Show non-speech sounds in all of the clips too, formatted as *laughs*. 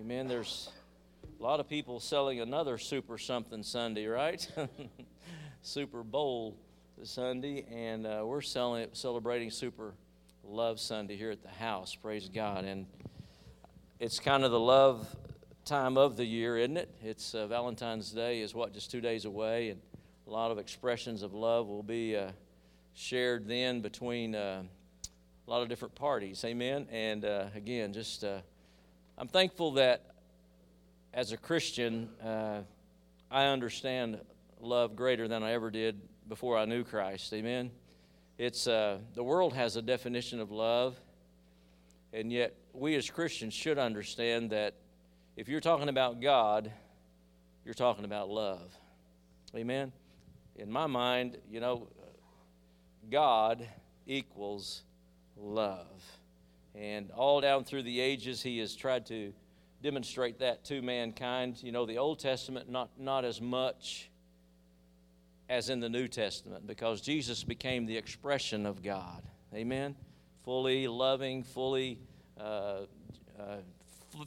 Amen. There's a lot of people selling another Super Something Sunday, right? *laughs* Super Bowl Sunday, and uh, we're selling, celebrating Super Love Sunday here at the house. Praise God. And it's kind of the love time of the year, isn't it? It's uh, Valentine's Day is what just two days away, and a lot of expressions of love will be uh, shared then between uh, a lot of different parties. Amen. And uh, again, just uh, I'm thankful that as a Christian, uh, I understand love greater than I ever did before I knew Christ. Amen. It's the world has a definition of love, and yet we as Christians should understand that if you're talking about God, you're talking about love. Amen? In my mind, you know, God equals love. And all down through the ages, He has tried to demonstrate that to mankind. You know, the Old Testament, not, not as much as in the New Testament, because Jesus became the expression of God. Amen? Fully loving, fully uh, uh,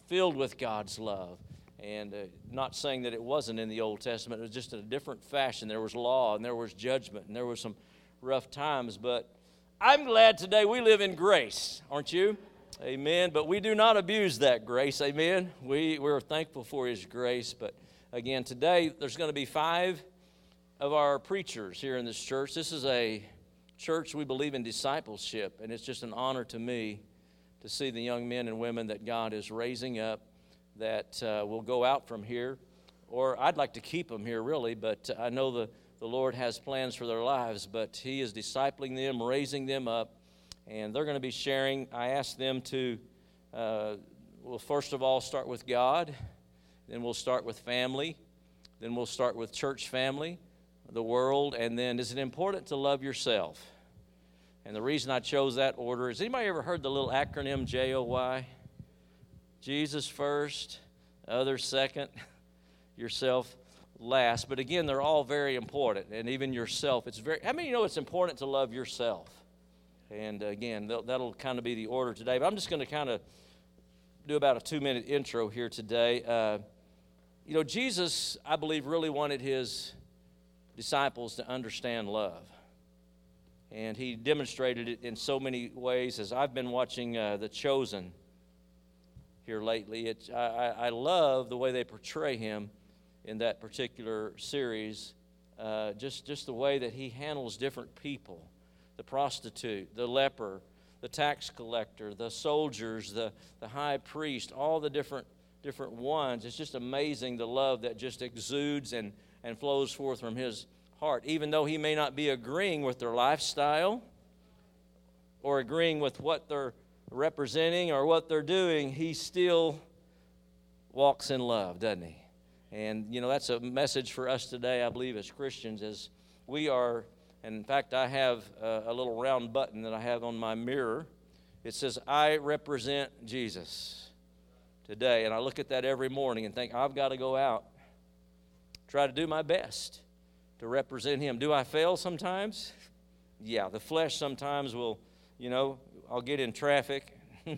filled with God's love. And uh, not saying that it wasn't in the Old Testament, it was just in a different fashion. There was law and there was judgment and there were some rough times. But I'm glad today we live in grace, aren't you? Amen. But we do not abuse that grace. Amen. We, we're thankful for His grace. But again, today there's going to be five of our preachers here in this church. This is a church we believe in discipleship, and it's just an honor to me to see the young men and women that God is raising up that uh, will go out from here. Or I'd like to keep them here, really, but I know the, the Lord has plans for their lives, but He is discipling them, raising them up, and they're going to be sharing. I asked them to, uh, well, first of all, start with God, then we'll start with family, then we'll start with church family, the world, and then is it important to love yourself? And the reason I chose that order is anybody ever heard the little acronym JOY? Jesus first, others second, *laughs* yourself last. But again, they're all very important. And even yourself, it's very, how many you know it's important to love yourself? And again, that'll kind of be the order today. But I'm just going to kind of do about a two minute intro here today. Uh, you know, Jesus, I believe, really wanted his disciples to understand love and he demonstrated it in so many ways. As I've been watching uh, The Chosen here lately, it, I, I, love the way they portray him in that particular series. Uh, just, just the way that he handles different people the prostitute, the leper, the tax collector, the soldiers, the, the high priest, all the different, different ones. It's just amazing the love that just exudes and, and flows forth from his heart, even though he may not be agreeing with their lifestyle or agreeing with what they're representing or what they're doing, he still walks in love, doesn't he? And, you know, that's a message for us today, I believe, as Christians, as we are, and in fact, I have a, a little round button that I have on my mirror. It says, I represent Jesus today. And I look at that every morning and think, I've got to go out, try to do my best to represent Him. Do I fail sometimes? Yeah, the flesh sometimes will, you know, I'll get in traffic. *laughs*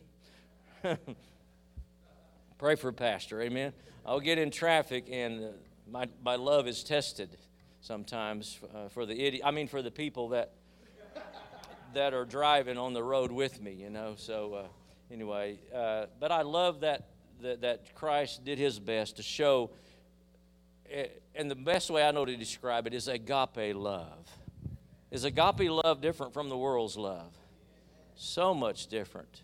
Pray for a Pastor, amen. I'll get in traffic and uh, my, my love is tested sometimes uh, for the idiot. I mean, for the people that that are driving on the road with me, you know. So uh, anyway, uh, but I love that, that that Christ did His best to show Eh, and the best way I know to describe it is agape love. Is agape love different from the world's love? So much different.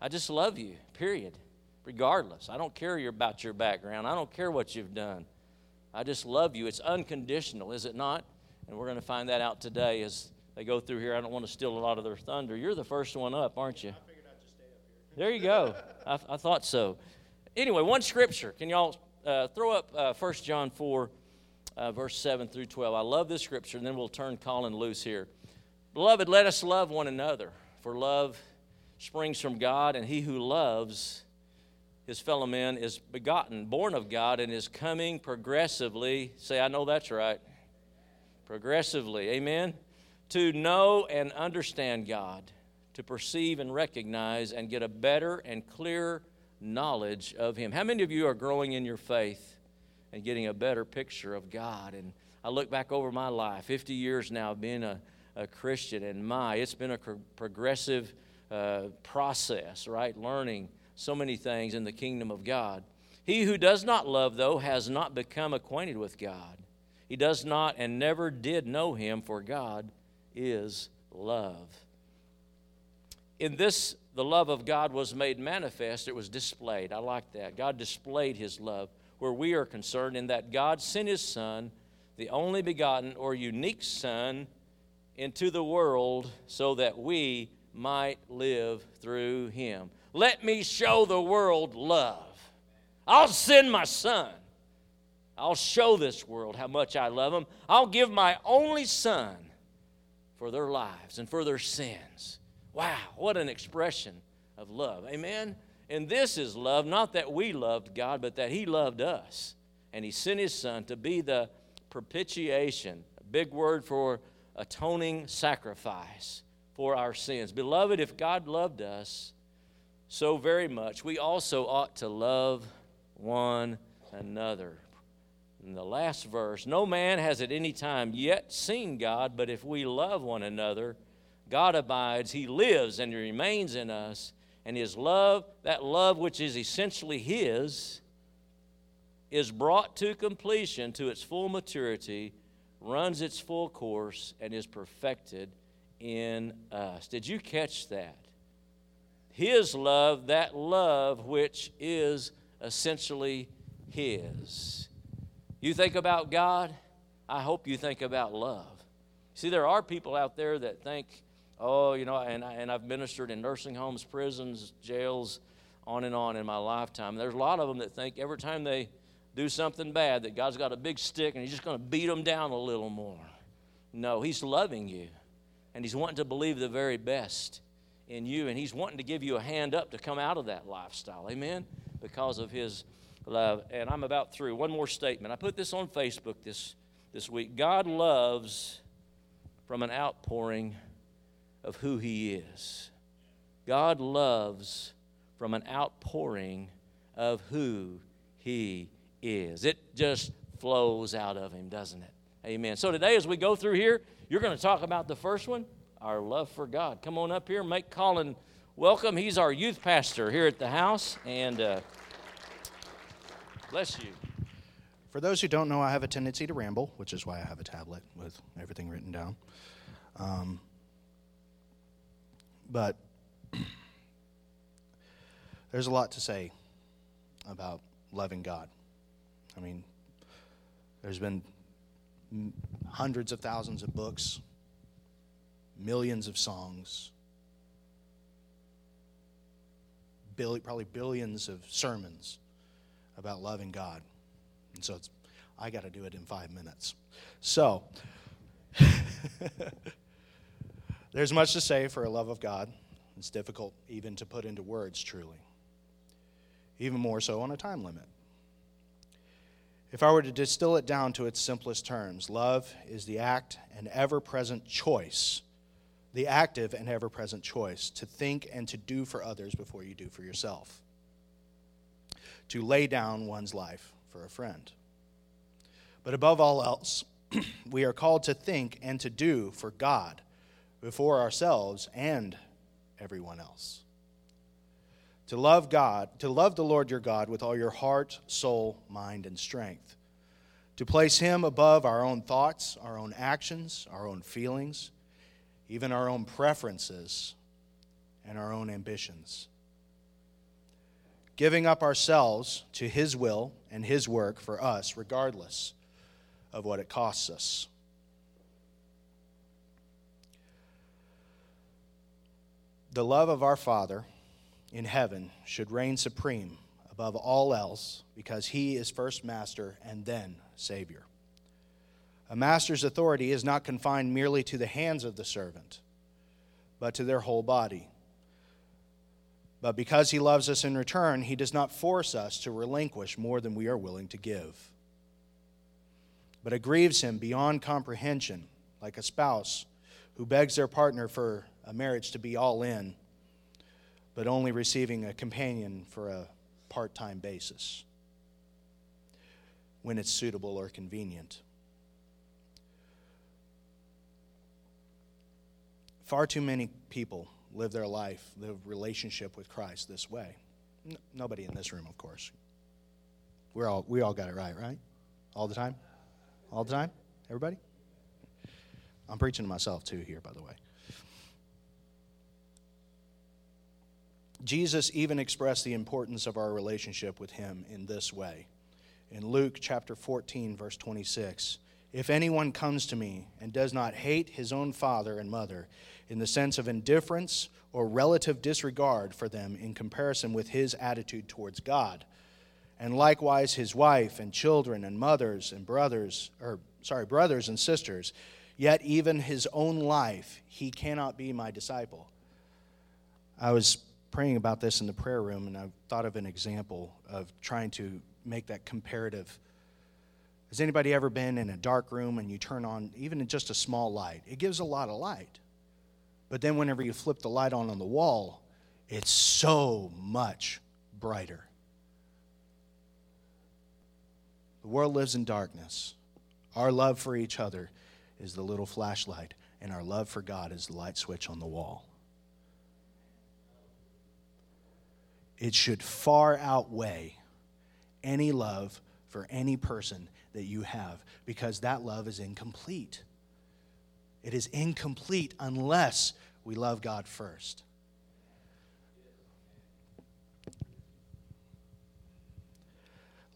I just love you, period. Regardless. I don't care about your background. I don't care what you've done. I just love you. It's unconditional, is it not? And we're going to find that out today as they go through here. I don't want to steal a lot of their thunder. You're the first one up, aren't you? There you go. *laughs* I, I thought so. Anyway, one scripture. Can y'all uh, throw up uh, 1 John 4, uh, verse 7 through 12. I love this scripture, and then we'll turn Colin loose here. Beloved, let us love one another, for love springs from God, and he who loves his fellow man, is begotten, born of God, and is coming progressively. Say, I know that's right. Progressively. Amen. To know and understand God, to perceive and recognize and get a better and clearer knowledge of Him. How many of you are growing in your faith and getting a better picture of God? And I look back over my life, 50 years now of being a, a Christian, and my, it's been a progressive uh, process, right? Learning so many things in the kingdom of God. He who does not love, though, has not become acquainted with God. He does not and never did know him, for God is love. In this, the love of God was made manifest, it was displayed. I like that. God displayed his love where we are concerned, in that God sent his Son, the only begotten or unique Son, into the world so that we might live through him. Let me show the world love. I'll send my son. I'll show this world how much I love them. I'll give my only son for their lives and for their sins. Wow, what an expression of love. Amen? And this is love, not that we loved God, but that He loved us. And He sent His Son to be the propitiation, a big word for atoning sacrifice for our sins. Beloved, if God loved us so very much, we also ought to love one another. In the last verse, no man has at any time yet seen God, but if we love one another, God abides, He lives and remains in us, and His love, that love which is essentially His, is brought to completion, to its full maturity, runs its full course, and is perfected in us. Did you catch that? His love, that love which is essentially His. You think about God, I hope you think about love. See, there are people out there that think, oh, you know, and, I, and I've ministered in nursing homes, prisons, jails, on and on in my lifetime. There's a lot of them that think every time they do something bad that God's got a big stick and He's just going to beat them down a little more. No, He's loving you and He's wanting to believe the very best in you, and He's wanting to give you a hand up to come out of that lifestyle. Amen? Because of His love. And I'm about through. One more statement. I put this on Facebook this, this week. God loves from an outpouring of who He is. God loves from an outpouring of who He is. It just flows out of Him, doesn't it? Amen. So today, as we go through here, you're going to talk about the first one, our love for God. Come on up here, make Colin welcome. He's our youth pastor here at the house, and uh, bless you. For those who don't know, I have a tendency to ramble, which is why I have a tablet with everything written down. Um, but *clears throat* there's a lot to say about loving God. I mean, there's been hundreds of thousands of books, millions of songs, billion, probably billions of sermons about loving God. And so it's, I got to do it in five minutes. So, *laughs* there's much to say for a love of God. It's difficult even to put into words, truly. Even more so on a time limit. If I were to distill it down to its simplest terms, love is the act and ever present choice, the active and ever present choice to think and to do for others before you do for yourself, to lay down one's life for a friend. But above all else, *clears throat* we are called to think and to do for God before ourselves and everyone else to love God, to love the Lord your God with all your heart, soul, mind, and strength, to place Him above our own thoughts, our own actions, our own feelings, even our own preferences, and our own ambitions. Giving up ourselves to His will and His work for us, regardless of what it costs us. The love of our Father in heaven should reign supreme above all else because he is first master and then savior. A master's authority is not confined merely to the hands of the servant, but to their whole body. But because he loves us in return, he does not force us to relinquish more than we are willing to give. But it grieves him beyond comprehension, like a spouse who begs their partner for a marriage to be all in but only receiving a companion for a part time basis when it's suitable or convenient. Far too many people live their life, live relationship with Christ this way. N- nobody in this room, of course. We're all, we all got it right, right? All the time? All the time? Everybody? I'm preaching to myself too here, by the way. Jesus even expressed the importance of our relationship with him in this way. In Luke chapter 14, verse 26, if anyone comes to me and does not hate his own father and mother in the sense of indifference or relative disregard for them in comparison with his attitude towards God, and likewise his wife and children and mothers and brothers, or sorry, brothers and sisters, yet even his own life, he cannot be my disciple. I was praying about this in the prayer room, and I thought of an example of trying to make that comparative. Has anybody ever been in a dark room and you turn on even just a small light? It gives a lot of light. But then whenever you flip the light on on the wall, it's so much brighter. The world lives in darkness. Our love for each other is the little flashlight, and our love for God is the light switch on the wall. It should far outweigh any love for any person that you have because that love is incomplete. It is incomplete unless we love God first.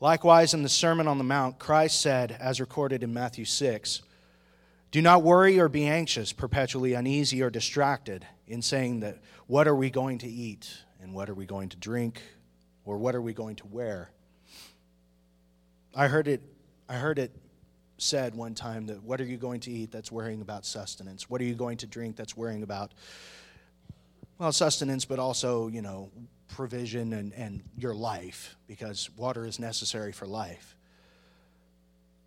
Likewise, in the Sermon on the Mount, Christ said, as recorded in Matthew 6, Do not worry or be anxious, perpetually uneasy or distracted, in saying that, What are we going to eat? And what are we going to drink? Or what are we going to wear? I heard it, I heard it said one time that what are you going to eat that's worrying about sustenance? What are you going to drink that's worrying about, well, sustenance, but also, you know, provision and, and your life, because water is necessary for life.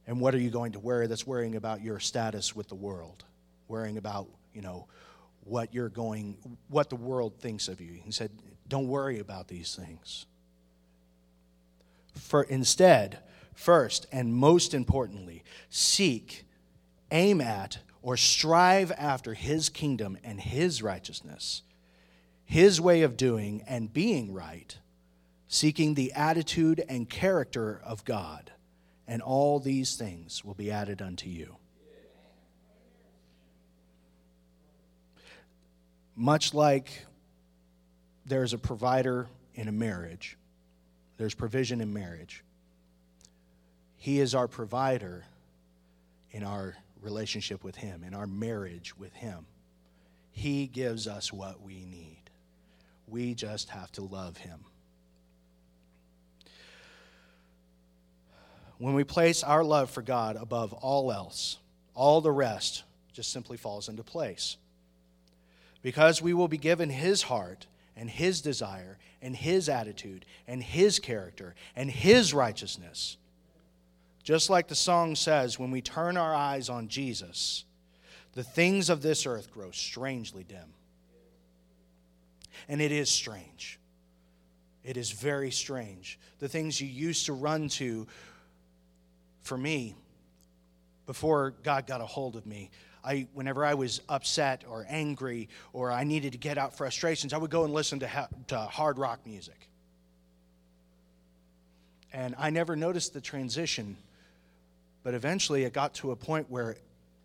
And what are you going to wear that's worrying about your status with the world, worrying about, you know, what you're going, what the world thinks of you. He said, don't worry about these things. For instead, first and most importantly, seek, aim at, or strive after his kingdom and his righteousness, his way of doing and being right, seeking the attitude and character of God, and all these things will be added unto you. Much like there's a provider in a marriage, there's provision in marriage. He is our provider in our relationship with Him, in our marriage with Him. He gives us what we need. We just have to love Him. When we place our love for God above all else, all the rest just simply falls into place. Because we will be given His heart and His desire and His attitude and His character and His righteousness just like the song says, when we turn our eyes on Jesus, the things of this earth grow strangely dim. And it is strange. It is very strange. The things you used to run to, for me, before God got a hold of me, I, whenever I was upset or angry or I needed to get out frustrations, I would go and listen to, ha- to hard rock music. And I never noticed the transition but eventually it got to a point where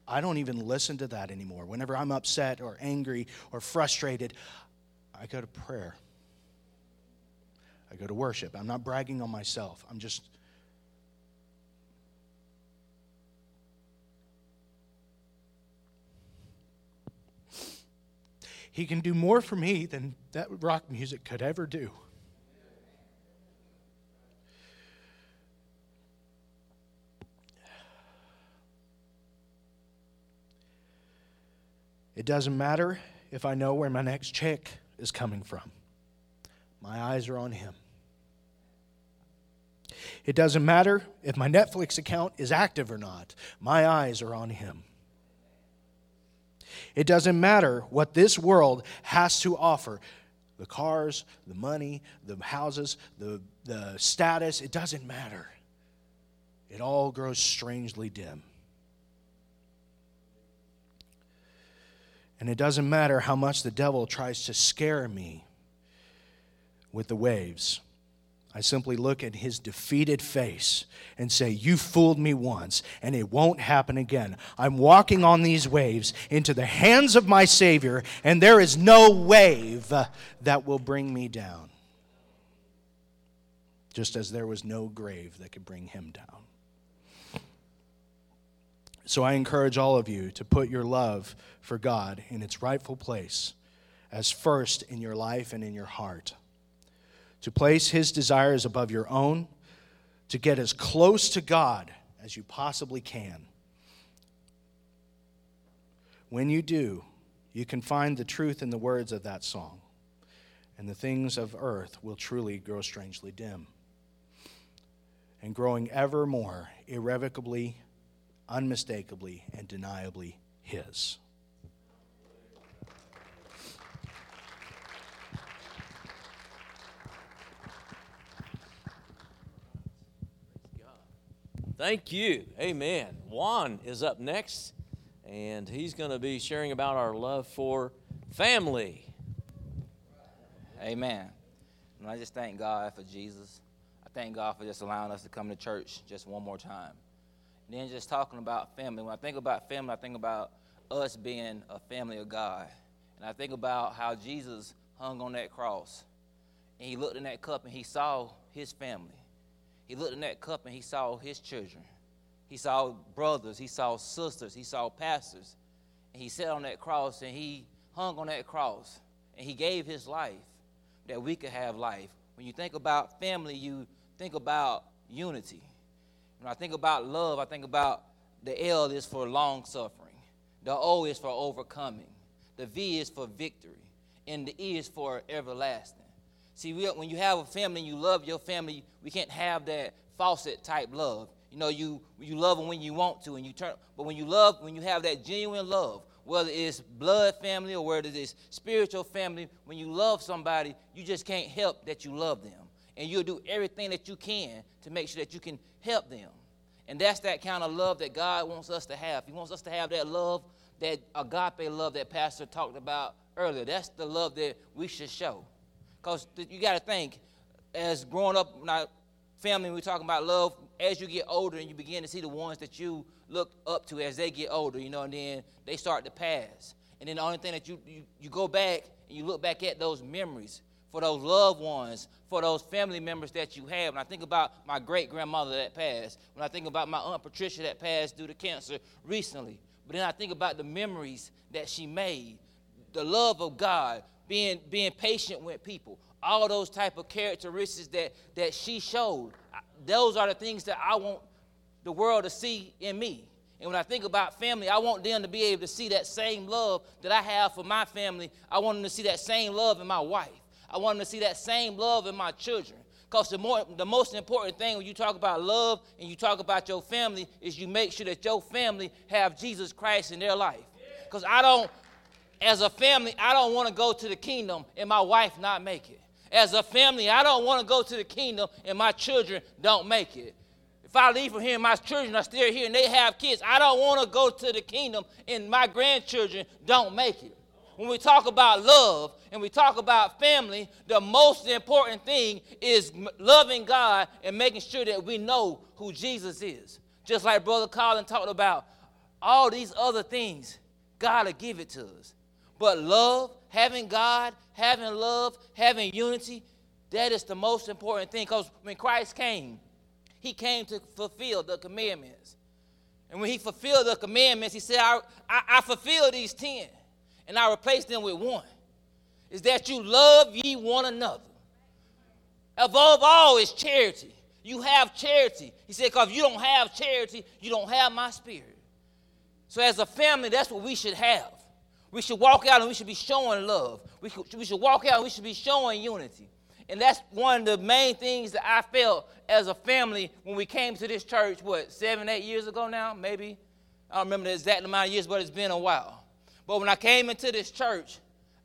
I don't even listen to that anymore. Whenever I'm upset or angry or frustrated, I go to prayer. I go to worship. I'm not bragging on myself. I'm just He can do more for me than that rock music could ever do. It doesn't matter if I know where my next check is coming from. My eyes are on Him. It doesn't matter if my Netflix account is active or not. My eyes are on Him. It doesn't matter what this world has to offer the cars, the money, the houses, the the status, it doesn't matter. It all grows strangely dim. And it doesn't matter how much the devil tries to scare me with the waves. I simply look at his defeated face and say, You fooled me once, and it won't happen again. I'm walking on these waves into the hands of my Savior, and there is no wave that will bring me down. Just as there was no grave that could bring him down. So I encourage all of you to put your love for God in its rightful place as first in your life and in your heart. To place His desires above your own, to get as close to God as you possibly can. When you do, you can find the truth in the words of that song, and the things of earth will truly grow strangely dim and growing ever more irrevocably unmistakably and deniably His. Thank you. Amen. Juan is up next, and he's going to be sharing about our love for family. Amen. And I just thank God for Jesus. I thank God for just allowing us to come to church just one more time. And then just talking about family. When I think about family, I think about us being a family of God. And I think about how Jesus hung on that cross. And he looked in that cup and he saw his family. He looked in that cup and he saw his children. He saw brothers, he saw sisters, he saw pastors. And he sat on that cross and he hung on that cross and he gave his life that we could have life. When you think about family, you think about unity. When I think about love, I think about the L is for long suffering, the O is for overcoming, the V is for victory, and the E is for everlasting. See, we, when you have a family and you love your family, we can't have that faucet type love. You know, you you love them when you want to, and you turn. But when you love, when you have that genuine love, whether it's blood family or whether it's spiritual family, when you love somebody, you just can't help that you love them and you'll do everything that you can to make sure that you can help them. And that's that kind of love that God wants us to have. He wants us to have that love, that agape love that Pastor talked about earlier. That's the love that we should show. Because you got to think, as growing up our family, we're talking about love, as you get older and you begin to see the ones that you look up to as they get older, you know, and then they start to pass. And then the only thing that you, you, you go back and you look back at those memories for those loved ones, for those family members that you have. When I think about my great grandmother that passed, when I think about my Aunt Patricia that passed due to cancer recently, but then I think about the memories that she made, the love of God, being, being patient with people, all those type of characteristics that, that she showed. Those are the things that I want the world to see in me. And when I think about family, I want them to be able to see that same love that I have for my family. I want them to see that same love in my wife. I want them to see that same love in my children. Because the, more, the most important thing when you talk about love and you talk about your family is you make sure that your family have Jesus Christ in their life. Because I don't, as a family, I don't want to go to the kingdom and my wife not make it. As a family, I don't want to go to the kingdom and my children don't make it. If I leave from here and my children are still here and they have kids, I don't want to go to the kingdom and my grandchildren don't make it when we talk about love and we talk about family, the most important thing is loving God and making sure that we know who Jesus is. Just like Brother Colin talked about, all these other things, God will give it to us. But love, having God, having love, having unity, that is the most important thing. Because when Christ came, he came to fulfill the commandments. And when he fulfilled the commandments, he said, I, I, I fulfill these ten and I replace them with one. Is that you love ye one another. Above all is charity. You have charity. He said, because if you don't have charity, you don't have my spirit. So as a family, that's what we should have. We should walk out and we should be showing love. We should, we should walk out and we should be showing unity. And that's one of the main things that I felt as a family when we came to this church, what, seven, eight years ago now, maybe? I don't remember the exact amount of years, but it's been a while. But when I came into this church,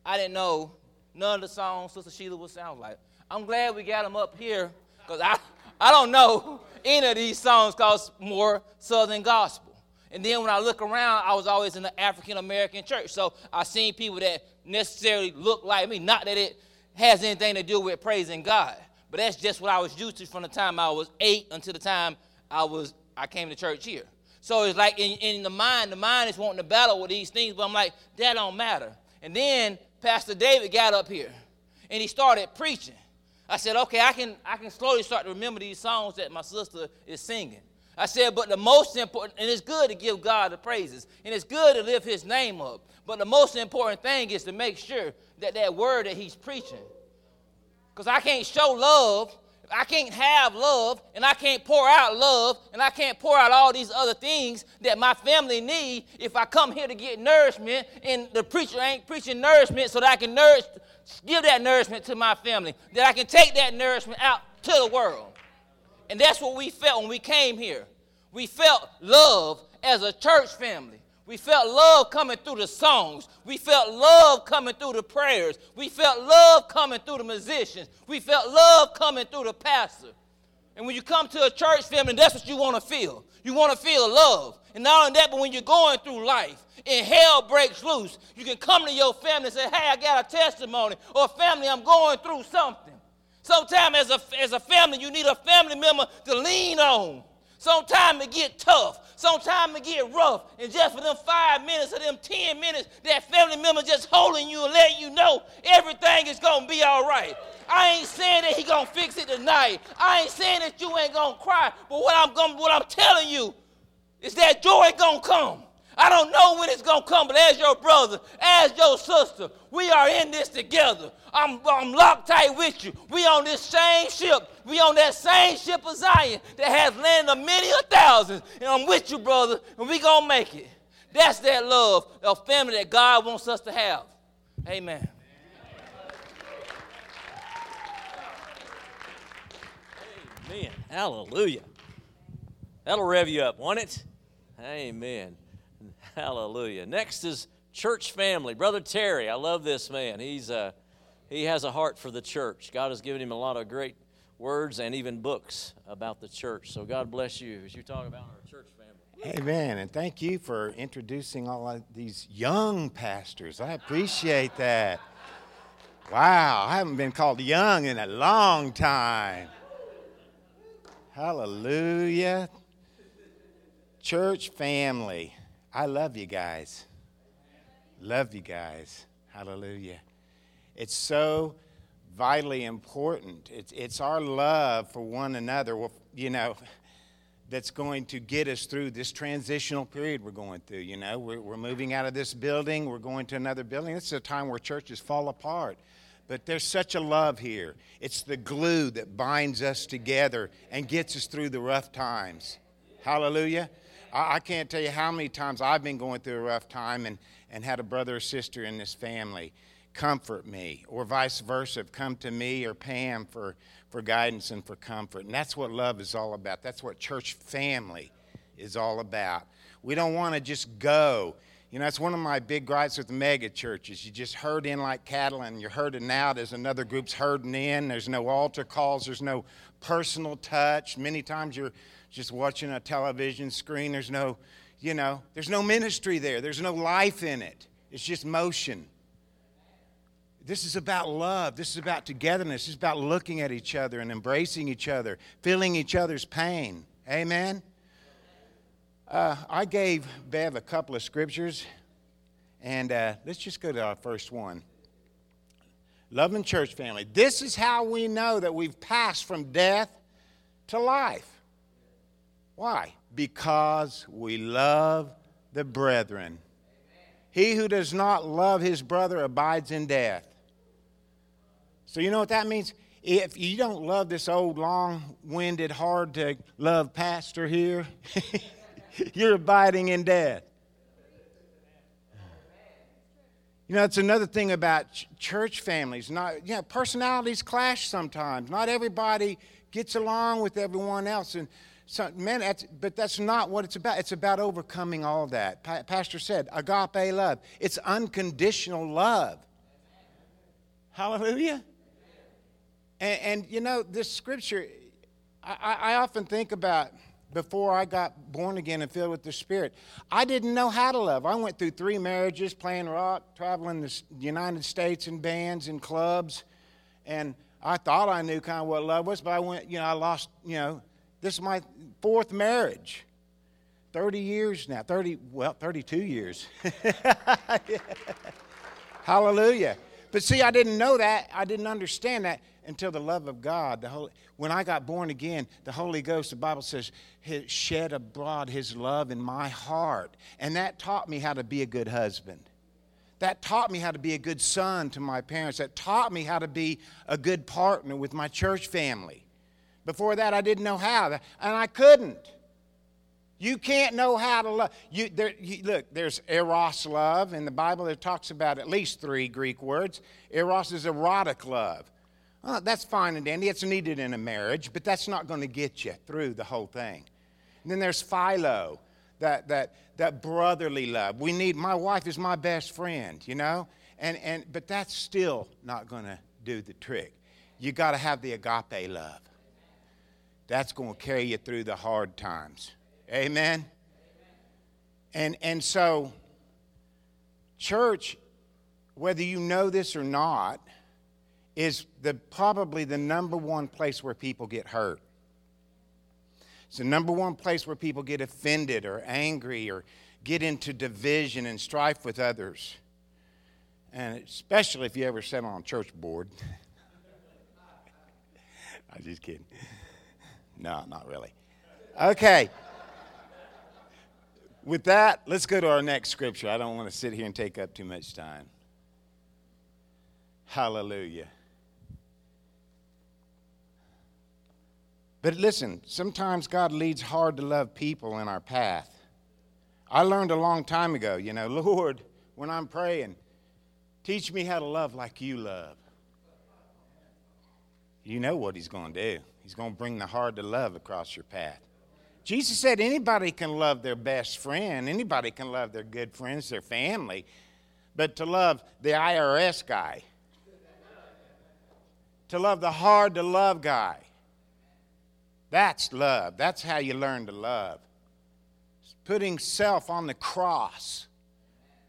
I didn't know none of the songs Sister Sheila would sound like. I'm glad we got them up here Because I, I don't know *laughs* any of these songs called more Southern gospel. And then when I look around, I was always in the African American church. So I seen people that necessarily look like me. Not that it has anything to do with praising God, but that's just what I was used to from the time I was eight until the time I was I came to church here. So it's like in, in the mind, the mind is wanting to battle with these things, but I'm like, that don't matter. And then Pastor David got up here and he started preaching. I said, okay, I can I can slowly start to remember these songs that my sister is singing. I said, but the most important, and it's good to give God the praises, and it's good to lift his name up. But the most important thing is to make sure that that word that he's preaching, because I can't show love, I can't have love, and I can't pour out love, and I can't pour out all these other things that my family need if I come here to get nourishment, and the preacher ain't preaching nourishment so that I can nourish, give that nourishment to my family, that I can take that nourishment out to the world. And that's what we felt when we came here. We felt love as a church family. We felt love coming through the songs. We felt love coming through the prayers. We felt love coming through the musicians. We felt love coming through the pastor. And when you come to a church family, that's what you want to feel. You want to feel love. And not only that, but when you're going through life and hell breaks loose, you can come to your family and say, Hey, I got a testimony. Or, family, I'm going through something. Sometimes as a, as a family, you need a family member to lean on. Sometimes it get tough. Sometimes it get rough. And just for them five minutes or them 10 minutes, that family member just holding you and letting you know everything is to be all right. I ain't saying that he to fix it tonight. I ain't saying that you ain't to cry. But what I'm, gonna, what I'm telling you is that joy to come. I don't know when it's going to come, but as your brother, as your sister, we are in this together. I'm, I'm locked tight with you. We on this same ship. We on that same ship of Zion that has landed many a thousands. And I'm with you, brother, and we going to make it. That's that love, a family that God wants us to have. Amen. Amen. Hallelujah. That'll rev you up, won't it? Amen. *laughs* Hallelujah. Next is church family. Brother Terry, I love this man. He's uh, he has a heart for the church. God has given him a lot of great words and even books about the church. So God bless you as you talk about our church family. Amen. And thank you for introducing all of these young pastors. I appreciate that. Wow, I haven't been called young in a long time. Hallelujah. Church family. I love you guys. Love you guys. Hallelujah. It's so vitally important. It's, it's our love for one another, you know, that's going to get us through this transitional period we're going through. You know, we're, we're moving out of this building, we're going to another building. This is a time where churches fall apart. But there's such a love here. It's the glue that binds us together and gets us through the rough times. Hallelujah. I, I can't tell you how many times I've been going through a rough time and, and had a brother or sister in this family comfort me, or vice versa, come to me or Pam for, for guidance and for comfort. And that's what love is all about. That's what church family is all about. We don't want to just go. You know, that's one of my big gripes with mega churches. You just herd in like cattle and you're herding out as another group's herding in. There's no altar calls, there's no personal touch. Many times you're just watching a television screen. There's no, you know, there's no ministry there. There's no life in it. It's just motion. This is about love. This is about togetherness. This is about looking at each other and embracing each other, feeling each other's pain. Amen? Uh, I gave Bev a couple of scriptures, and uh, let's just go to our first one. Loving church family. This is how we know that we've passed from death to life. Why? Because we love the brethren. He who does not love his brother abides in death. So, you know what that means? If you don't love this old, long winded, hard to love pastor here, *laughs* you're abiding in death. You know, it's another thing about ch- church families. Not, you know, personalities clash sometimes. Not everybody gets along with everyone else. And so, man, that's, but that's not what it's about. It's about overcoming all that. Pa- Pastor said, agape love. It's unconditional love. Hallelujah. And, and, you know, this scripture, I, I often think about before I got born again and filled with the Spirit. I didn't know how to love. I went through three marriages, playing rock, traveling the United States in bands and clubs, and I thought I knew kind of what love was, but I went, you know, I lost, you know, this is my fourth marriage. 30 years now, 30, well, 32 years. *laughs* Hallelujah. But see, I didn't know that. I didn't understand that until the love of God. The Holy, when I got born again, the Holy Ghost, the Bible says, shed abroad his love in my heart. And that taught me how to be a good husband. That taught me how to be a good son to my parents. That taught me how to be a good partner with my church family. Before that, I didn't know how, and I couldn't. You can't know how to love. You, there, you, look, there's eros love in the Bible. It talks about at least three Greek words. Eros is erotic love. That's fine and dandy. It's needed in a marriage, but that's not going to get you through the whole thing. And then there's philo, that, that, that brotherly love. We need, my wife is my best friend, you know? And, and, but that's still not going to do the trick. You got to have the agape love. That's going to carry you through the hard times. Amen? And, and so, church, whether you know this or not, is the, probably the number one place where people get hurt. It's the number one place where people get offended or angry or get into division and strife with others. And especially if you ever sit on a church board. *laughs* I'm just kidding. No, not really. Okay. With that, let's go to our next scripture. I don't want to sit here and take up too much time. Hallelujah. But listen, sometimes God leads hard to love people in our path. I learned a long time ago, you know, *laughs* Lord, when I'm praying, teach me how to love like you love. You know what He's going to do. He's going to bring the hard to love across your path. Jesus said anybody can love their best friend, anybody can love their good friends, their family, but to love the IRS guy, to love the hard to love guy, that's love. That's how you learn to love. Putting self on the cross,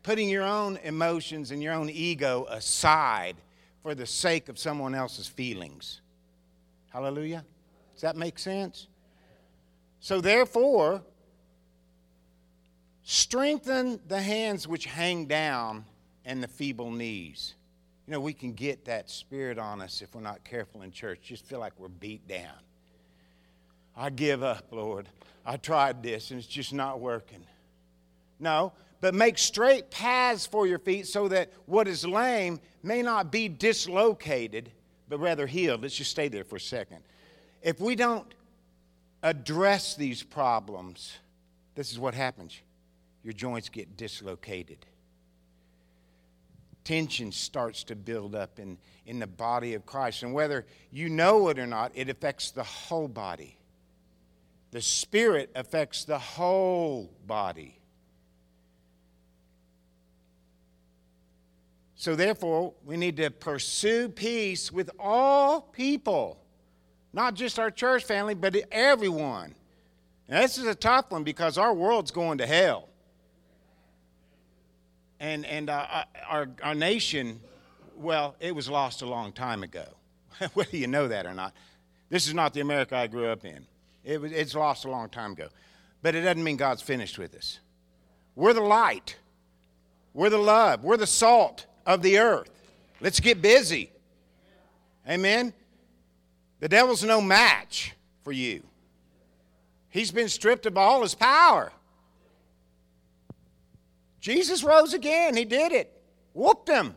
putting your own emotions and your own ego aside for the sake of someone else's feelings. Hallelujah? Does that make sense? So, therefore, strengthen the hands which hang down and the feeble knees. You know, we can get that spirit on us if we're not careful in church. Just feel like we're beat down. I give up, Lord. I tried this and it's just not working. No, but make straight paths for your feet so that what is lame may not be dislocated, but rather healed. Let's just stay there for a second. If we don't address these problems, this is what happens your joints get dislocated. Tension starts to build up in, in the body of Christ. And whether you know it or not, it affects the whole body. The Spirit affects the whole body. So, therefore, we need to pursue peace with all people, not just our church family, but everyone. Now, this is a tough one because our world's going to hell. And, and uh, uh our, our nation, well, it was lost a long time ago, *laughs* whether you know that or not. This is not the America I grew up in. It was, it's lost a long time ago. But it doesn't mean God's finished with us. We're the light, we're the love, we're the salt of the earth. Let's get busy. Amen. The devil's no match for you. He's been stripped of all his power. Jesus rose again. He did it. Whooped him.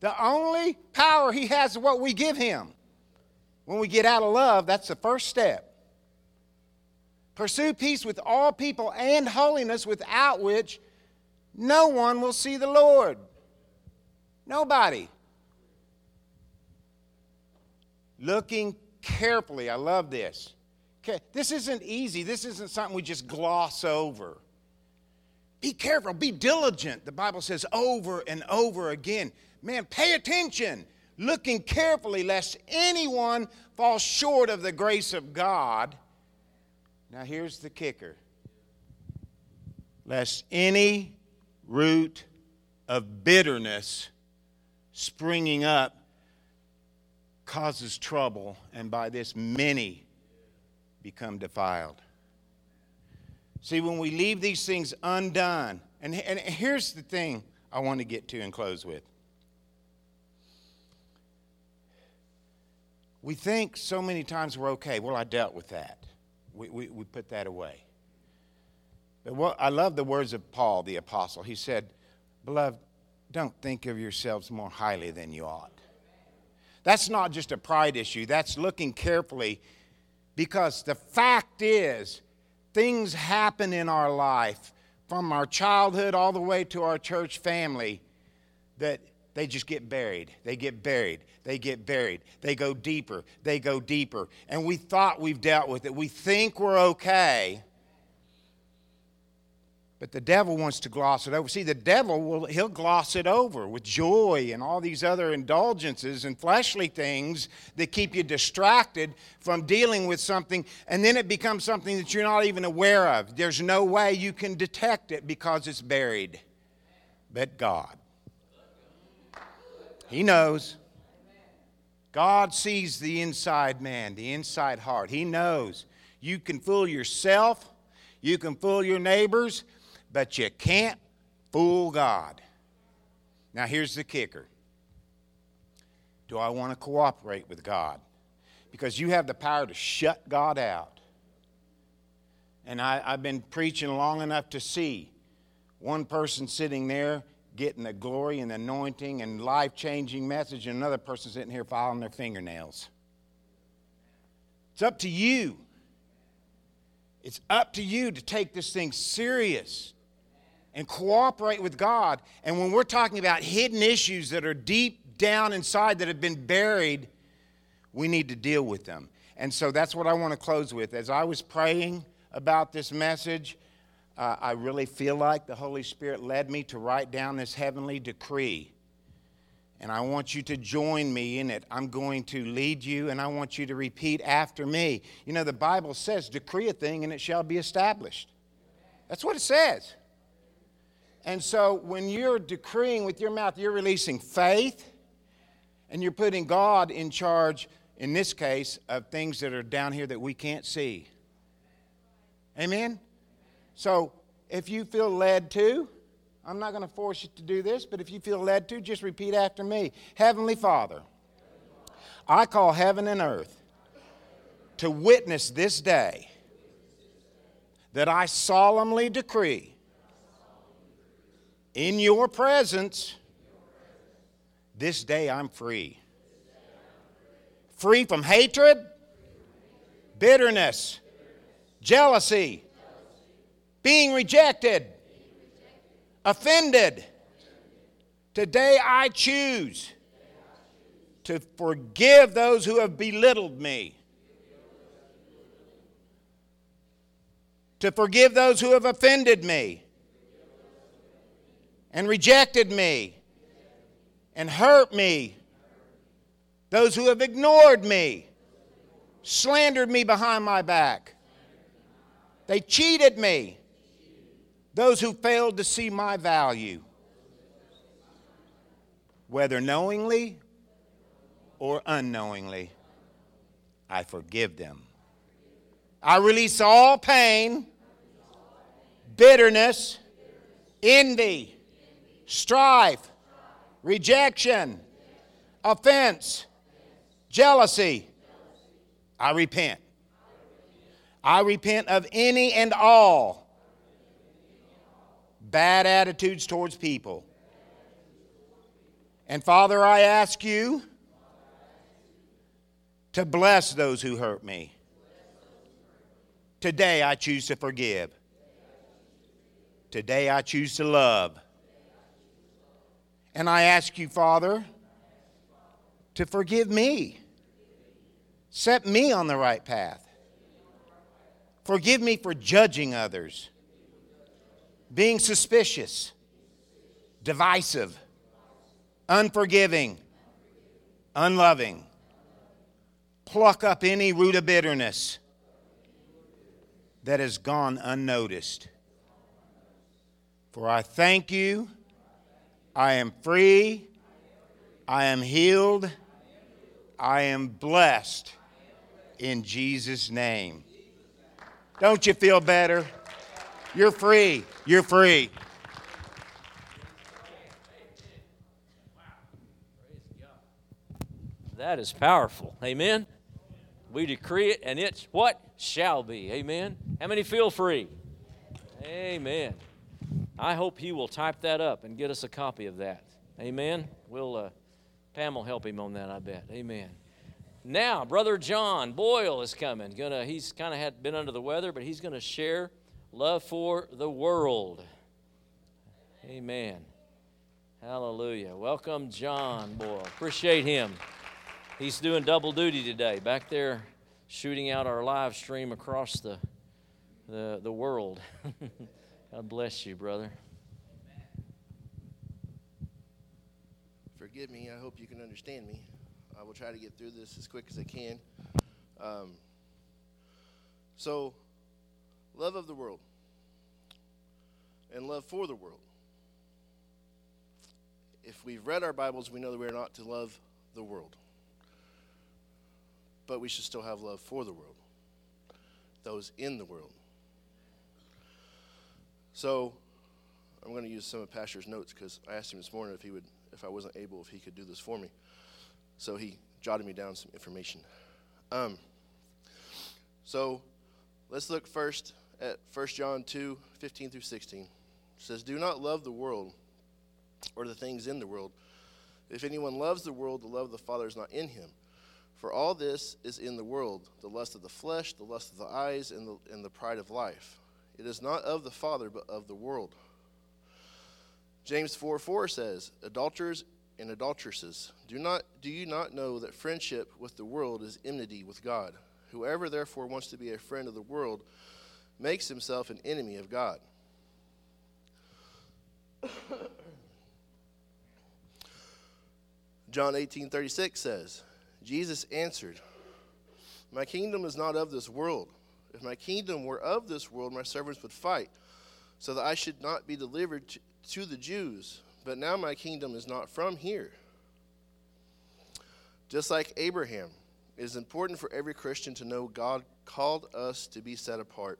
The only power he has is what we give him. When we get out of love, that's the first step. Pursue peace with all people and holiness, without which no one will see the Lord. Nobody. Looking carefully. I love this. Okay, this isn't easy. This isn't something we just gloss over. Be careful, be diligent. The Bible says over and over again. Man, pay attention. looking carefully lest anyone fall short of the grace of God. Now, here's the kicker lest any root of bitterness springing up causes trouble, and by this many become defiled. See, when we leave these things undone, and, and here's the thing I want to get to and close with. We think so many times we're okay. Well, I dealt with that. We, we, we put that away. But what, I love the words of Paul, the apostle. He said, Beloved, don't think of yourselves more highly than you ought. That's not just a pride issue, that's looking carefully because the fact is, things happen in our life from our childhood all the way to our church family that they just get buried. They get buried. They get buried. They go deeper. They go deeper. And we thought we've dealt with it. We think we're okay. But the devil wants to gloss it over. See, the devil will he'll gloss it over with joy and all these other indulgences and fleshly things that keep you distracted from dealing with something, and then it becomes something that you're not even aware of. There's no way you can detect it because it's buried. But God. He knows. God sees the inside man, the inside heart. He knows. You can fool yourself, you can fool your neighbors, but you can't fool God. Now, here's the kicker Do I want to cooperate with God? Because you have the power to shut God out. And I, have been preaching long enough to see one person sitting there getting the glory and anointing and life changing message, and another person sitting here filing their fingernails. It's up to you. It's up to you to take this thing serious and cooperate with God. And when we're talking about hidden issues that are deep down inside that have been buried, we need to deal with them. And so that's what I want to close with. As I was praying about this message, uh, I really feel like the Holy Spirit led me to write down this heavenly decree. And I want you to join me in it. I'm going to lead you, and I want you to repeat after me. You know, the Bible says, decree a thing and it shall be established. That's what it says. And so when you're decreeing with your mouth, you're releasing faith and you're putting God in charge, in this case, of things that are down here that we can't see. Amen? So if you feel led to, I'm not going to force you to do this, but if you feel led to, just repeat after me Heavenly Father, I call heaven and earth to witness this day that I solemnly decree in your presence, this day I'm free. Free from hatred, bitterness, jealousy, being rejected, offended. Today I choose to forgive those who have belittled me, to forgive those who have offended me and rejected me and hurt me, those who have ignored me, slandered me behind my back, they cheated me, those who failed to see my value, whether knowingly or unknowingly, I forgive them. I release all pain, bitterness, envy strife, rejection, offense, jealousy. I repent. I repent of any and all bad attitudes towards people. And Father, I ask you to bless those who hurt me. Today I choose to forgive. Today I choose to love. And I ask you, Father, to forgive me. Set me on the right path. Forgive me for judging others, being suspicious, divisive, unforgiving, unloving. Pluck up any root of bitterness that has gone unnoticed. For I thank you, I am free, I am healed, I am blessed in Jesus' name. Don't you feel better? You're free. You're free. That is powerful. Amen. We decree it, and it's what shall be. Amen. How many feel free? Amen. I hope he will type that up and get us a copy of that. Amen. We'll uh, Pam will help him on that. I bet. Amen. Now, brother John Boyle is coming. Gonna he's kind of had been under the weather, but he's going to share love for the world. Amen. Hallelujah. Welcome, John Boyle. Appreciate him. He's doing double duty today, back there shooting out our live stream across the, the, the world. *laughs* God bless you, brother. Forgive me. I hope you can understand me. I will try to get through this as quick as I can. Um, so, love of the world and love for the world. If we've read our Bibles, we know that we're not to love the world but we should still have love for the world, those in the world. So I'm going to use some of Pastor's notes because I asked him this morning if he would, if I wasn't able, if he could do this for me. So he jotted me down some information. Um, so let's look first at 1 John 2 15 through 16. It says, Do not love the world or the things in the world. If anyone loves the world, the love of the Father is not in him. For all this is in the world the lust of the flesh, the lust of the eyes, and the, and the pride of life. It is not of the Father, but of the world. James 4 4 says, Adulterers and adulteresses, do, not, do you not know that friendship with the world is enmity with God? Whoever therefore wants to be a friend of the world makes himself an enemy of God. *coughs* John 18 36 says, Jesus answered, My kingdom is not of this world. If my kingdom were of this world, my servants would fight, so that I should not be delivered to, the Jews. But now my kingdom is not from here. Just like Abraham, it is important for every Christian to know God called us to be set apart.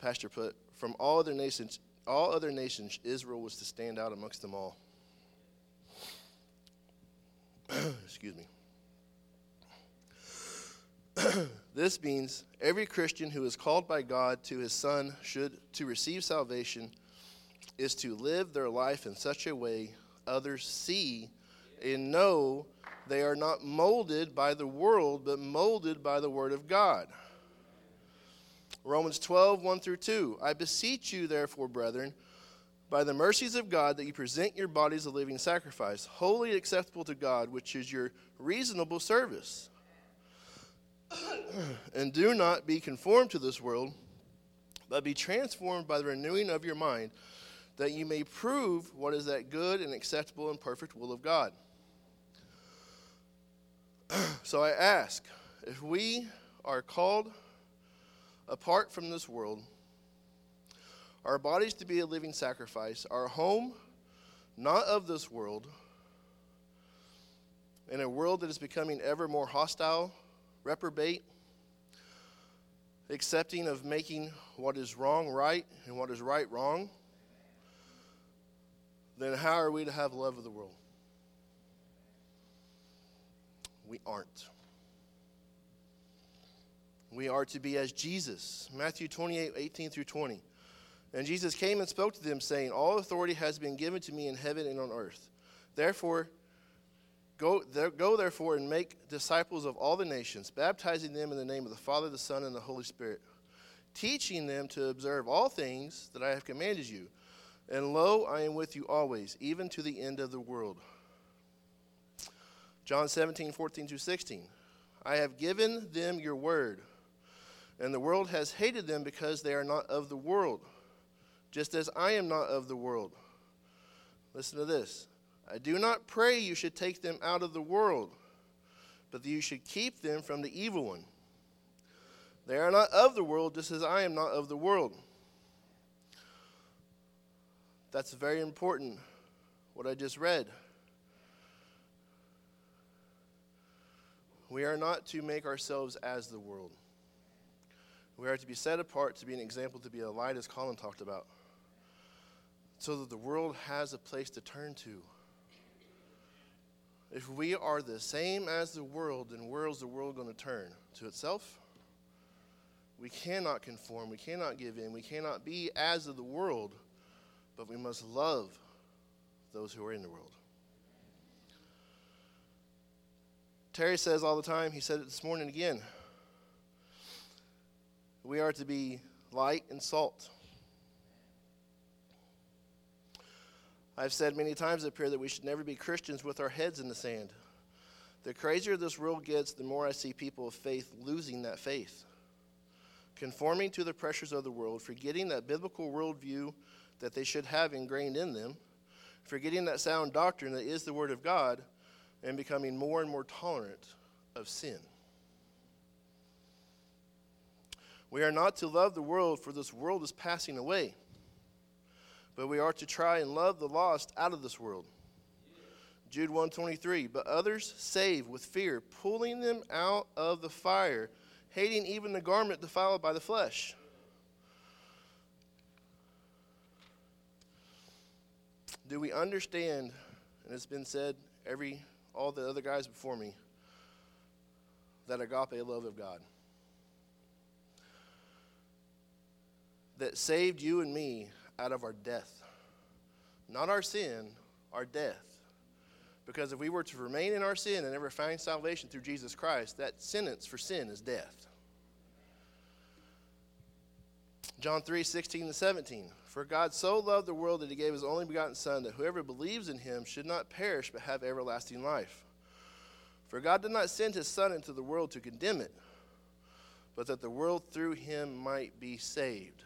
Pastor put, from all other nations, all other nations, Israel was to stand out amongst them all. *clears throat* Excuse me. *clears throat* this means every Christian who is called by God to his son should to receive salvation is to live their life in such a way others see and know they are not molded by the world but molded by the word of God. Romans 12, 1 through 2. I beseech you, therefore, brethren, by the mercies of God that you present your bodies a living sacrifice, wholly acceptable to God, which is your reasonable service. *clears throat* and do not be conformed to this world, but be transformed by the renewing of your mind, that you may prove what is that good and acceptable and perfect will of God. *clears throat* so I ask if we are called apart from this world, our bodies to be a living sacrifice, our home not of this world, in a world that is becoming ever more hostile, reprobate, accepting of making what is wrong right and what is right wrong, then how are we to have love of the world? We aren't. We are to be as Jesus. Matthew 28 18 through 20. And Jesus came and spoke to them, saying, All authority has been given to me in heaven and on earth. Therefore, go, there, go therefore and make disciples of all the nations, baptizing them in the name of the Father, the Son, and the Holy Spirit, teaching them to observe all things that I have commanded you. And lo, I am with you always, even to the end of the world. John 17, 14 through 16. I have given them your word, and the world has hated them because they are not of the world just as I am not of the world. Listen to this. I do not pray you should take them out of the world, but that you should keep them from the evil one. They are not of the world, just as I am not of the world. That's very important, what I just read. We are not to make ourselves as the world. We are to be set apart to be an example, to be a light, as Colin talked about, so that the world has a place to turn to. If we are the same as the world, then where is the world going to turn? To itself? We cannot conform. We cannot give in. We cannot be as of the world, but we must love those who are in the world. Terry says all the time, he said it this morning again. We are to be light and salt. I've said many times up here that we should never be Christians with our heads in the sand. The crazier this world gets, the more I see people of faith losing that faith, conforming to the pressures of the world, forgetting that biblical worldview that they should have ingrained in them, forgetting that sound doctrine that is the Word of God, and becoming more and more tolerant of sin. We are not to love the world, for this world is passing away. But we are to try and love the lost out of this world. Jude 123, but others save with fear, pulling them out of the fire, hating even the garment defiled by the flesh. Do we understand, and it's been said every all the other guys before me, that agape love of God? That saved you and me out of our death. Not our sin, our death. Because if we were to remain in our sin and never find salvation through Jesus Christ, that sentence for sin is death. John 3 16 and 17. For God so loved the world that he gave his only begotten Son, that whoever believes in him should not perish but have everlasting life. For God did not send his Son into the world to condemn it, but that the world through him might be saved.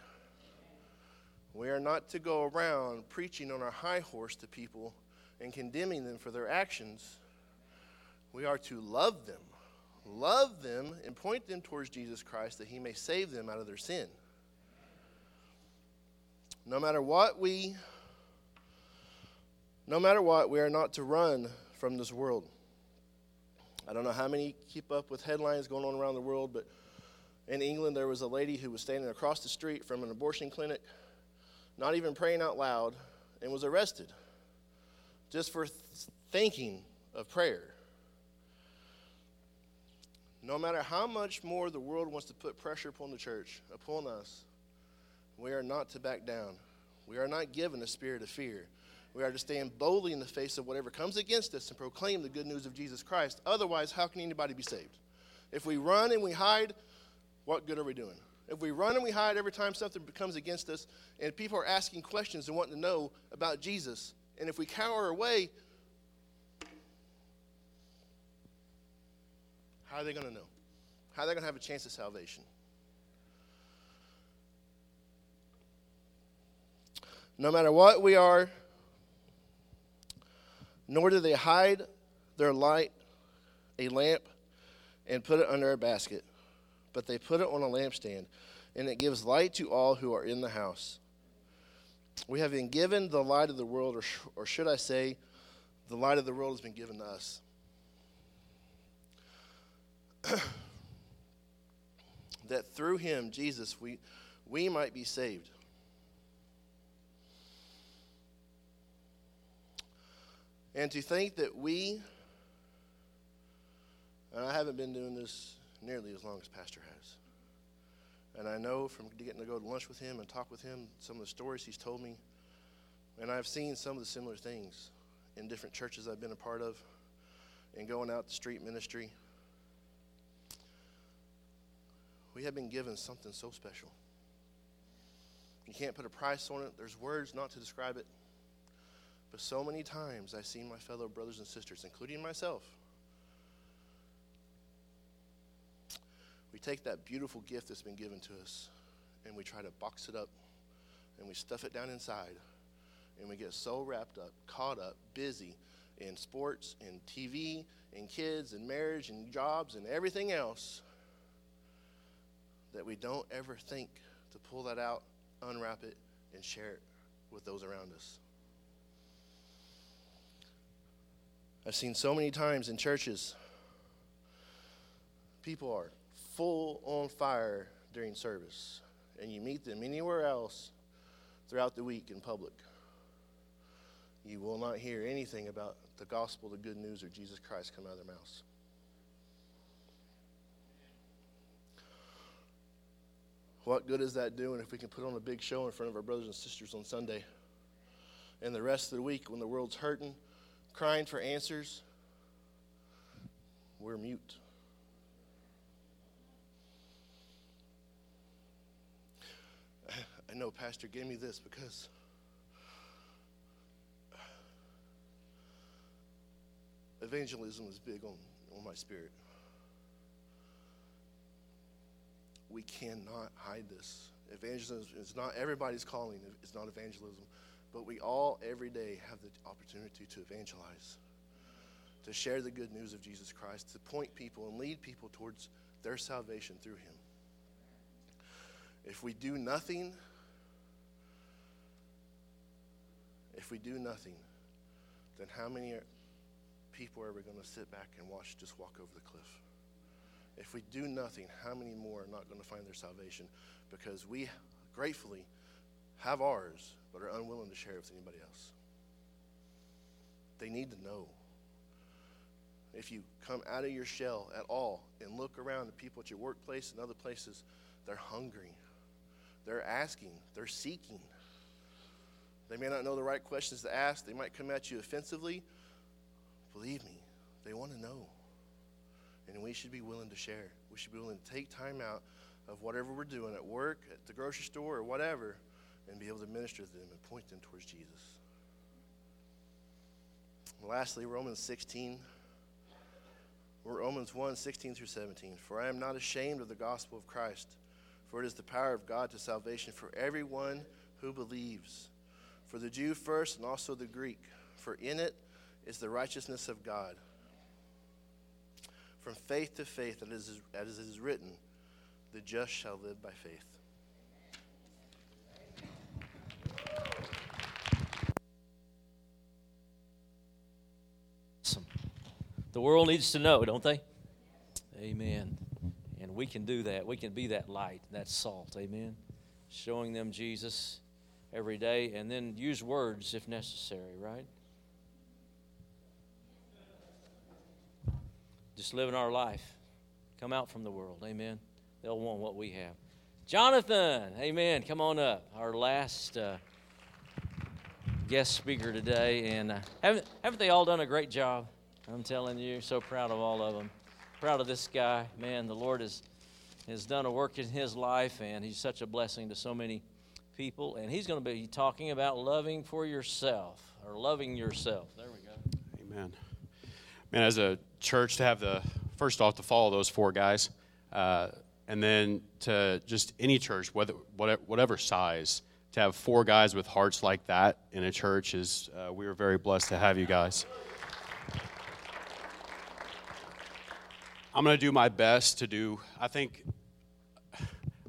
We are not to go around preaching on our high horse to people and condemning them for their actions. We are to love them, love them, and point them towards Jesus Christ that he may save them out of their sin. No matter what we no matter what, we are not to run from this world. I don't know how many keep up with headlines going on around the world, but in England there was a lady who was standing across the street from an abortion clinic not even praying out loud, and was arrested just for th- thinking of prayer. No matter how much more the world wants to put pressure upon the church, upon us, we are not to back down. We are not given a spirit of fear. We are to stand boldly in the face of whatever comes against us and proclaim the good news of Jesus Christ. Otherwise, how can anybody be saved? If we run and we hide, what good are we doing? If we run and we hide every time something comes against us, and people are asking questions and wanting to know about Jesus, and if we cower away, how are they going to know? How are they going to have a chance of salvation? No matter what we are, nor do they hide their light, a lamp, and put it under a basket but they put it on a lampstand, and it gives light to all who are in the house. We have been given the light of the world, or, sh- or should I say, the light of the world has been given to us. *clears throat* that through him, Jesus, we, we might be saved. And to think that we, and I haven't been doing this nearly as long as Pastor has. And I know from getting to go to lunch with him and talk with him some of the stories he's told me, and I've seen some of the similar things in different churches I've been a part of and going out to street ministry. We have been given something so special. You can't put a price on it, there's words not to describe it. But so many times I've seen my fellow brothers and sisters, including myself, we take that beautiful gift that's been given to us and we try to box it up and we stuff it down inside and we get so wrapped up, caught up, busy in sports and TV and kids and marriage and jobs and everything else that we don't ever think to pull that out, unwrap it, and share it with those around us. I've seen so many times in churches, people are full on fire during service, and you meet them anywhere else throughout the week in public. You will not hear anything about the gospel, the good news, or Jesus Christ come out of their mouths. What good is that doing if we can put on a big show in front of our brothers and sisters on Sunday? And the rest of the week, when the world's hurting, crying for answers, we're mute. Know Pastor gave me this because evangelism is big on, on my spirit. We cannot hide this. Evangelism is not everybody's calling, it's not evangelism. But we all, every day, have the opportunity to evangelize, to share the good news of Jesus Christ, to point people and lead people towards their salvation through Him. If we do nothing, if we do nothing, then how many people are ever going to sit back and watch just walk over the cliff? If we do nothing, how many more are not going to find their salvation? Because we gratefully have ours, but are unwilling to share it with anybody else. They need to know. If you come out of your shell at all and look around at people at your workplace and other places, they're hungry. They're asking. They're seeking. They may not know the right questions to ask. They might come at you offensively. Believe me, they want to know. And we should be willing to share. We should be willing to take time out of whatever we're doing at work, at the grocery store, or whatever, and be able to minister to them and point them towards Jesus. And lastly, Romans 16. Romans 1 16 through 17. For I am not ashamed of the gospel of Christ, for it is the power of God to salvation for everyone who believes, for the Jew first and also the Greek. For in it is the righteousness of God. From faith to faith, as it is written, the just shall live by faith. Awesome. The world needs to know, don't they? Amen. And we can do that. We can be that light, that salt. Amen. Showing them Jesus every day and then use words if necessary, right? Just living our life. Come out from the world. Amen. They'll want what we have. Jonathan, amen. Come on up. Our last uh, guest speaker today. And uh, haven't, haven't they all done a great job? I'm telling you, so proud of all of them. Proud of this guy. Man, the Lord has, has done a work in his life, and he's such a blessing to so many people. And he's going to be talking about loving for yourself or loving yourself. There we go. Amen. Man, as a church, to have the first off to follow those four guys, uh, and then to just any church, whether whatever size, to have four guys with hearts like that in a church is uh, we are very blessed to have you guys. I'm going to do my best to do. I think.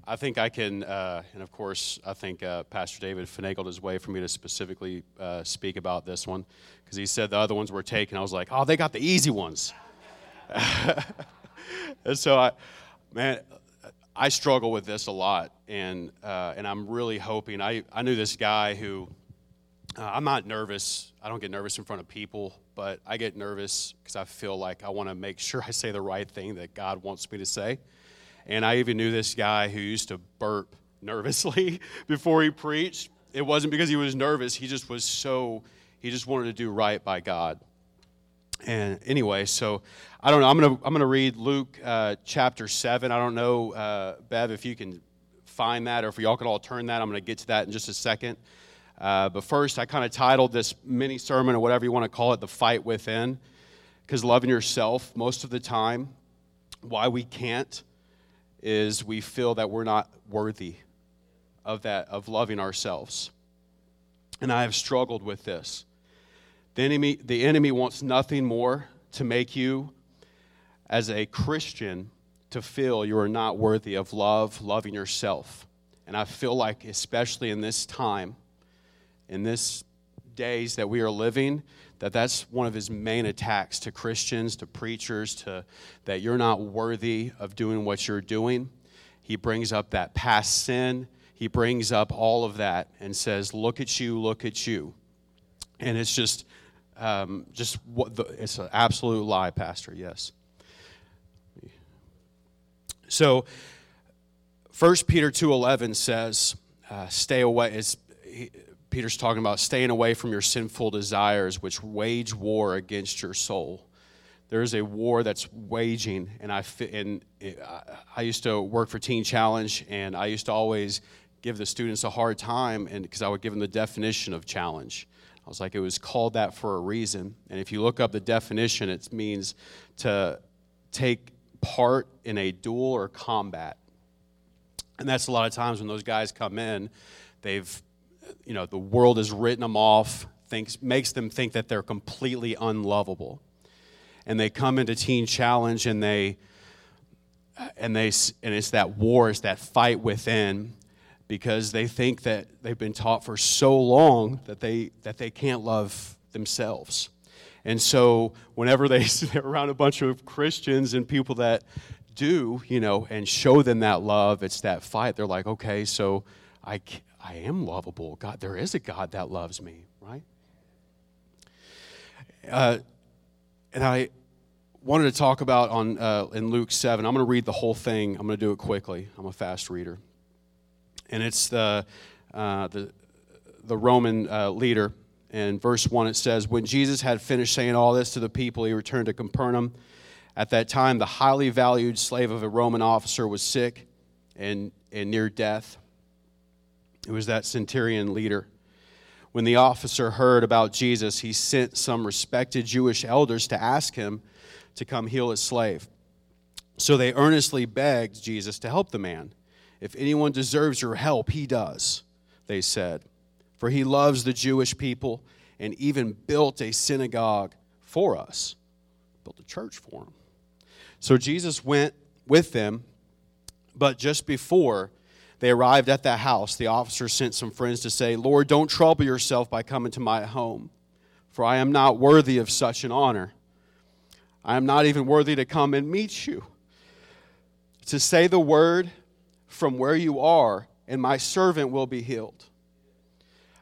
I think I can, uh, and of course, I think uh, Pastor David finagled his way for me to specifically uh, speak about this one because he said the other ones were taken. I was like, oh, they got the easy ones. *laughs* and so, I, man, I struggle with this a lot, and uh, and I'm really hoping. I I knew this guy who uh, I'm not nervous. I don't get nervous in front of people, but I get nervous because I feel like I want to make sure I say the right thing that God wants me to say. And I even knew this guy who used to burp *laughs* nervously before he preached. It wasn't because he was nervous, he just was so, he just wanted to do right by God. And anyway, so I don't know. I'm going to I'm gonna read Luke uh, chapter 7. I don't know, uh, Bev, if you can find that or if y'all could all turn that. I'm going to get to that in just a second. Uh, but first, I kind of titled this mini sermon or whatever you want to call it, The Fight Within, because loving yourself most of the time, why we can't is we feel that we're not worthy of that, of loving ourselves. and I have struggled with this. The enemy, the enemy wants nothing more to make you, as a Christian, to feel you are not worthy of love, loving yourself. And I feel like, especially in this time, in this days that we are living, that that's one of his main attacks to Christians, to preachers, to that you're not worthy of doing what you're doing. He brings up that past sin. He brings up all of that and says, "Look at you, look at you," and it's just, um, just what the, it's an absolute lie, Pastor. Yes. So, First Peter two eleven says, uh, "Stay away." Is Peter's talking about staying away from your sinful desires, which wage war against your soul. There is a war that's waging, and I and I used to work for Teen Challenge, and I used to always give the students a hard time, and because I would give them the definition of challenge. I was like, it was called that for a reason. And if you look up the definition, it means to take part in a duel or combat. And that's a lot of times when those guys come in, they've you know, the world has written them off, thinks, makes them think that they're completely unlovable. And they come into Teen Challenge and they, and they, and it's that war, it's that fight within because they think that they've been taught for so long that they, that they can't love themselves. And so whenever they, *laughs* they're around a bunch of Christians and people that do, you know, and show them that love, it's that fight. They're like, okay, so I, I am lovable. God, there is a God that loves me, right? Uh, and I wanted to talk about on uh, in Luke seven. I'm going to read the whole thing. I'm going to do it quickly. I'm a fast reader, and it's the uh, the the Roman uh, leader. In verse one, it says, "When Jesus had finished saying all this to the people, he returned to Capernaum. At that time, the highly valued slave of a Roman officer was sick and, and near death." It was that centurion leader. When the officer heard about Jesus, he sent some respected Jewish elders to ask him to come heal his slave. So they earnestly begged Jesus to help the man. If anyone deserves your help, he does, they said. For he loves the Jewish people and even built a synagogue for us, built a church for him. So Jesus went with them, but just before they arrived at that house. The officer sent some friends to say, Lord, don't trouble yourself by coming to my home, for I am not worthy of such an honor. I am not even worthy to come and meet you. To say the word from where you are, and my servant will be healed.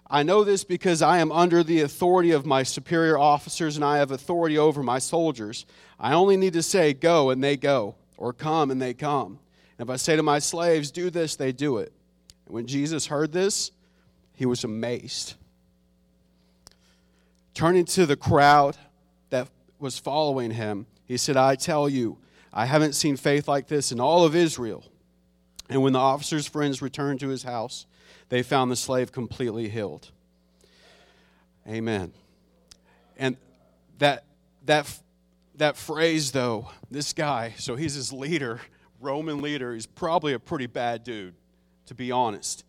I know this because I am under the authority of my superior officers and I have authority over my soldiers. I only need to say, Go, and they go, or Come, and they come. And if I say to my slaves, do this, they do it. And when Jesus heard this, he was amazed. Turning to the crowd that was following him, he said, I tell you, I haven't seen faith like this in all of Israel. And when the officer's friends returned to his house, they found the slave completely healed. Amen. And that that that phrase though, this guy, so he's his leader, Roman leader, he's probably a pretty bad dude, to be honest.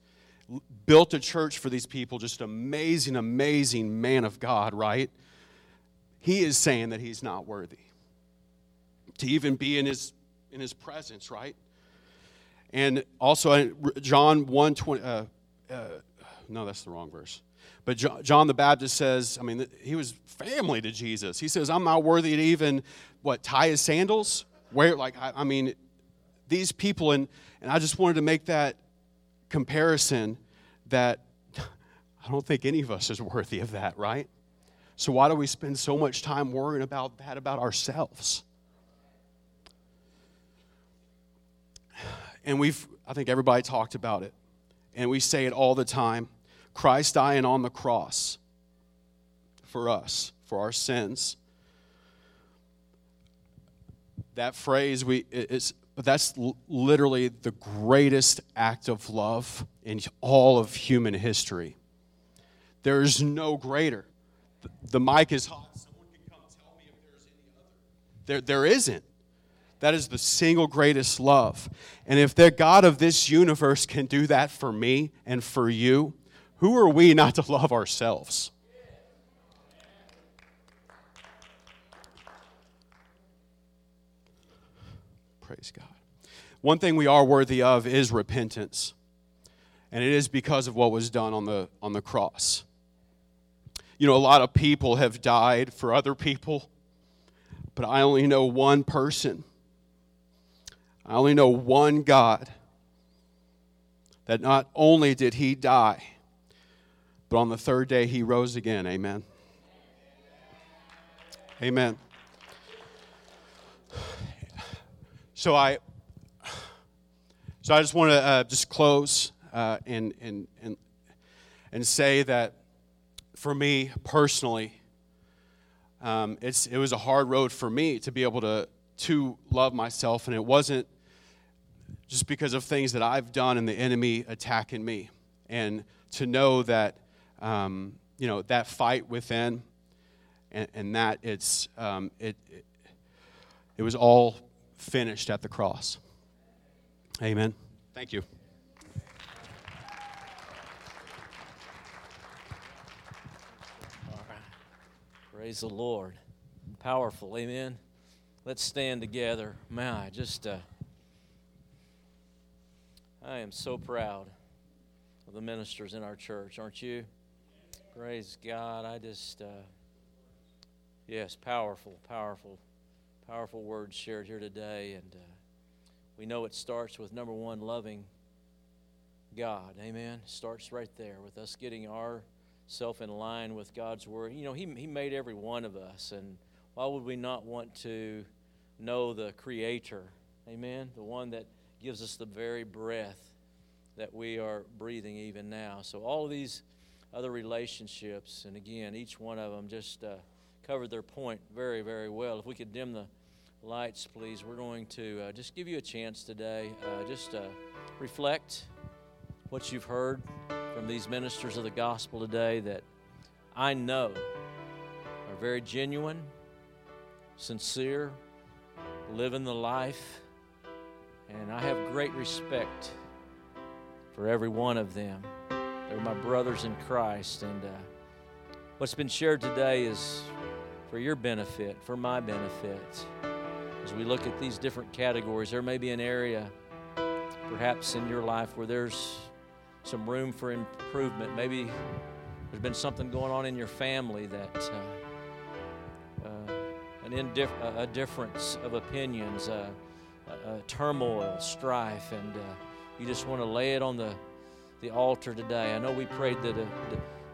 Built a church for these people, just amazing, amazing man of God, right? He is saying that he's not worthy to even be in his in his presence, right? And also John 1 20, uh, uh, no, that's the wrong verse. But John the Baptist says, I mean, he was family to Jesus. He says, I'm not worthy to even, what, tie his sandals? Where, like, I, I mean, these people, and, and I just wanted to make that comparison that *laughs* I don't think any of us is worthy of that, right? So why do we spend so much time worrying about that about ourselves? And we've, I think everybody talked about it, and we say it all the time Christ dying on the cross for us, for our sins. That phrase, we, it's, but that's l- literally the greatest act of love in all of human history. There is no greater. The, the mic is hot. Someone can come tell me if there's any other. There, there isn't. That is the single greatest love. And if the God of this universe can do that for me and for you, who are we not to love ourselves? Praise God. One thing we are worthy of is repentance. And it is because of what was done on the, on the cross. You know, a lot of people have died for other people, but I only know one person. I only know one God that not only did he die, but on the third day he rose again. Amen. Amen. So I, so I just want to uh, just close uh, and, and, and, and say that for me personally, um, it's, it was a hard road for me to be able to, to love myself, and it wasn't just because of things that I've done and the enemy attacking me. And to know that, um, you know, that fight within and, and that it's, um, it, it, it was all finished at the cross. Amen. Thank you. Praise the Lord. Powerful. Amen. Let's stand together. Man, I just, uh, I am so proud of the ministers in our church, aren't you? Praise God. I just, uh, yes, powerful, powerful, powerful words shared here today. And uh, we know it starts with number one, loving God. Amen. Starts right there with us getting our self in line with God's word. You know, he, he made every one of us, and why would we not want to know the Creator? Amen. The one that gives us the very breath that we are breathing even now. So, all of these other relationships, and again, each one of them just uh, covered their point very, very well. If we could dim the lights, please, we're going to uh, just give you a chance today. Uh, just uh, reflect what you've heard from these ministers of the gospel today that I know are very genuine, sincere, living the life, and I have great respect for every one of them. They're my brothers in Christ, and uh, what's been shared today is for your benefit, for my benefit. As we look at these different categories, there may be an area perhaps in your life where there's some room for improvement. Maybe there's been something going on in your family that uh, uh, an indif- a difference of opinions, uh, turmoil, strife, and uh, you just want to lay it on the, the altar today. I know we prayed the, the,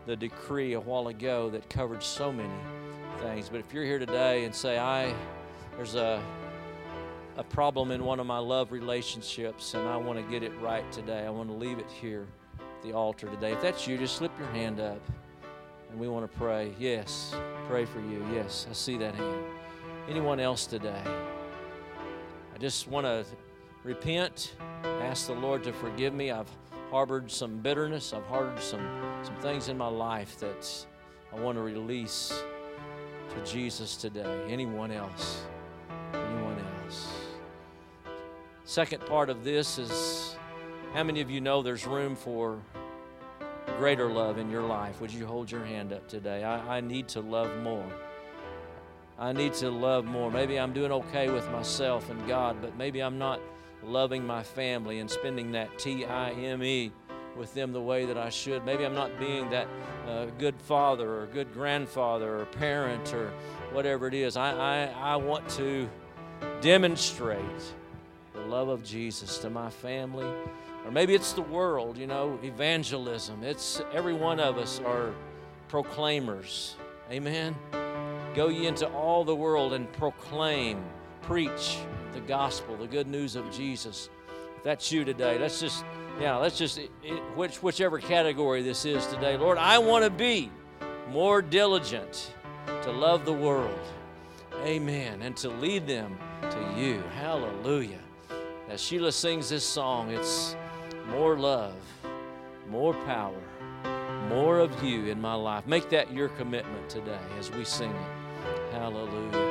the decree a while ago that covered so many things, but if you're here today and say, I, there's a a problem in one of my love relationships and I want to get it right today. I want to leave it here at the altar today. If that's you, just slip your hand up and we want to pray. Yes, pray for you. Yes, I see that hand. Anyone else today? I just want to repent, ask the Lord to forgive me. I've harbored some bitterness, I've harbored some, some things in my life that I want to release to Jesus today. Anyone else? Anyone else? Second part of this is how many of you know there's room for greater love in your life? Would you hold your hand up today? I, I need to love more. I need to love more. Maybe I'm doing okay with myself and God, but maybe I'm not loving my family and spending that T I M E with them the way that I should. Maybe I'm not being that uh, good father or good grandfather or parent or whatever it is. I, I, I want to demonstrate the love of Jesus to my family or maybe it's the world, you know, evangelism. It's every one of us are proclaimers. Amen. Go ye into all the world and proclaim, preach the gospel, the good news of Jesus. If that's you today, let's just, yeah, let's just, which, whichever category this is today. Lord, I want to be more diligent to love the world. Amen. And to lead them to you. Hallelujah. As Sheila sings this song, it's more love, more power, more of you in my life. Make that your commitment today as we sing it. Hallelujah.